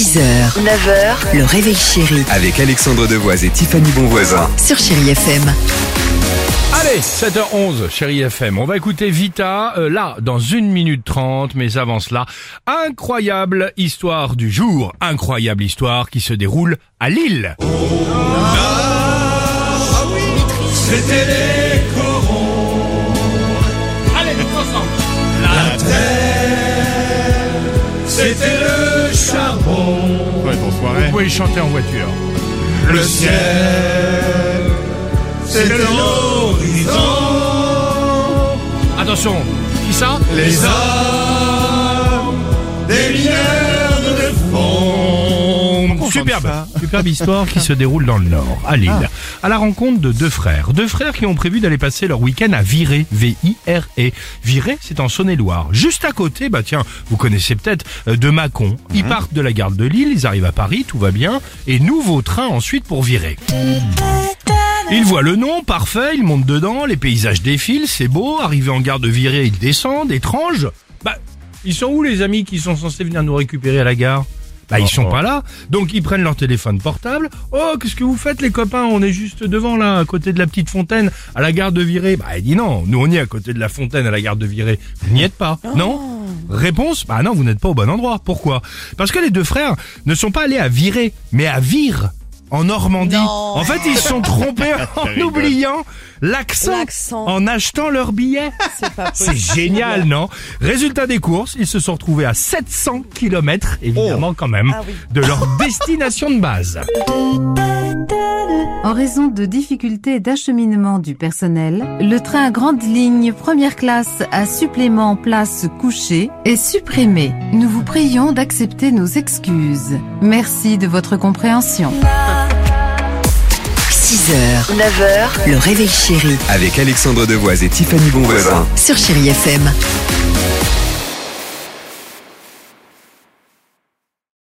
6h, 9h, le réveil chéri Avec Alexandre Devoise et Tiffany Bonvoisin. sur Chérie FM. Allez, 7h11, chérie FM. On va écouter Vita, euh, là, dans une minute trente, mais avant cela, incroyable histoire du jour. Incroyable histoire qui se déroule à Lille. C'était les corons. Allez, ensemble. La terre, c'était le charbon. Vous pouvez chanter en voiture. Le ciel, c'était l'horizon. Attention, qui ça? Les armes, Superbe, superbe histoire qui se déroule dans le Nord, à Lille, à la rencontre de deux frères. Deux frères qui ont prévu d'aller passer leur week-end à Viré, V-I-R-E. Viré, c'est en Saône-et-Loire. Juste à côté, bah tiens, vous connaissez peut-être euh, de Mâcon. Ils partent de la gare de Lille, ils arrivent à Paris, tout va bien, et nouveau train ensuite pour Viré. Ils voient le nom, parfait, ils montent dedans, les paysages défilent, c'est beau, arrivés en gare de Viré, ils descendent, étrange. Bah, ils sont où les amis qui sont censés venir nous récupérer à la gare? Bah ils sont pas là, donc ils prennent leur téléphone portable. Oh qu'est-ce que vous faites les copains? On est juste devant là, à côté de la petite fontaine, à la gare de Viré. Bah il dit non, nous on est à côté de la fontaine à la gare de Viré. Vous n'y êtes pas, non? Réponse? Bah non, vous n'êtes pas au bon endroit. Pourquoi? Parce que les deux frères ne sont pas allés à Viré, mais à Vire. En Normandie. En fait, ils se sont trompés en oubliant l'accent L'accent. en achetant leur billet. C'est génial, non? Résultat des courses, ils se sont retrouvés à 700 km, évidemment quand même, Ah oui. de leur destination de base. En raison de difficultés d'acheminement du personnel, le train à grande ligne première classe à supplément place couchée est supprimé. Nous vous prions d'accepter nos excuses. Merci de votre compréhension. 6h, 9h, le réveil chéri Avec Alexandre Devoise et Tiffany Bonvoisin. sur Chérie FM.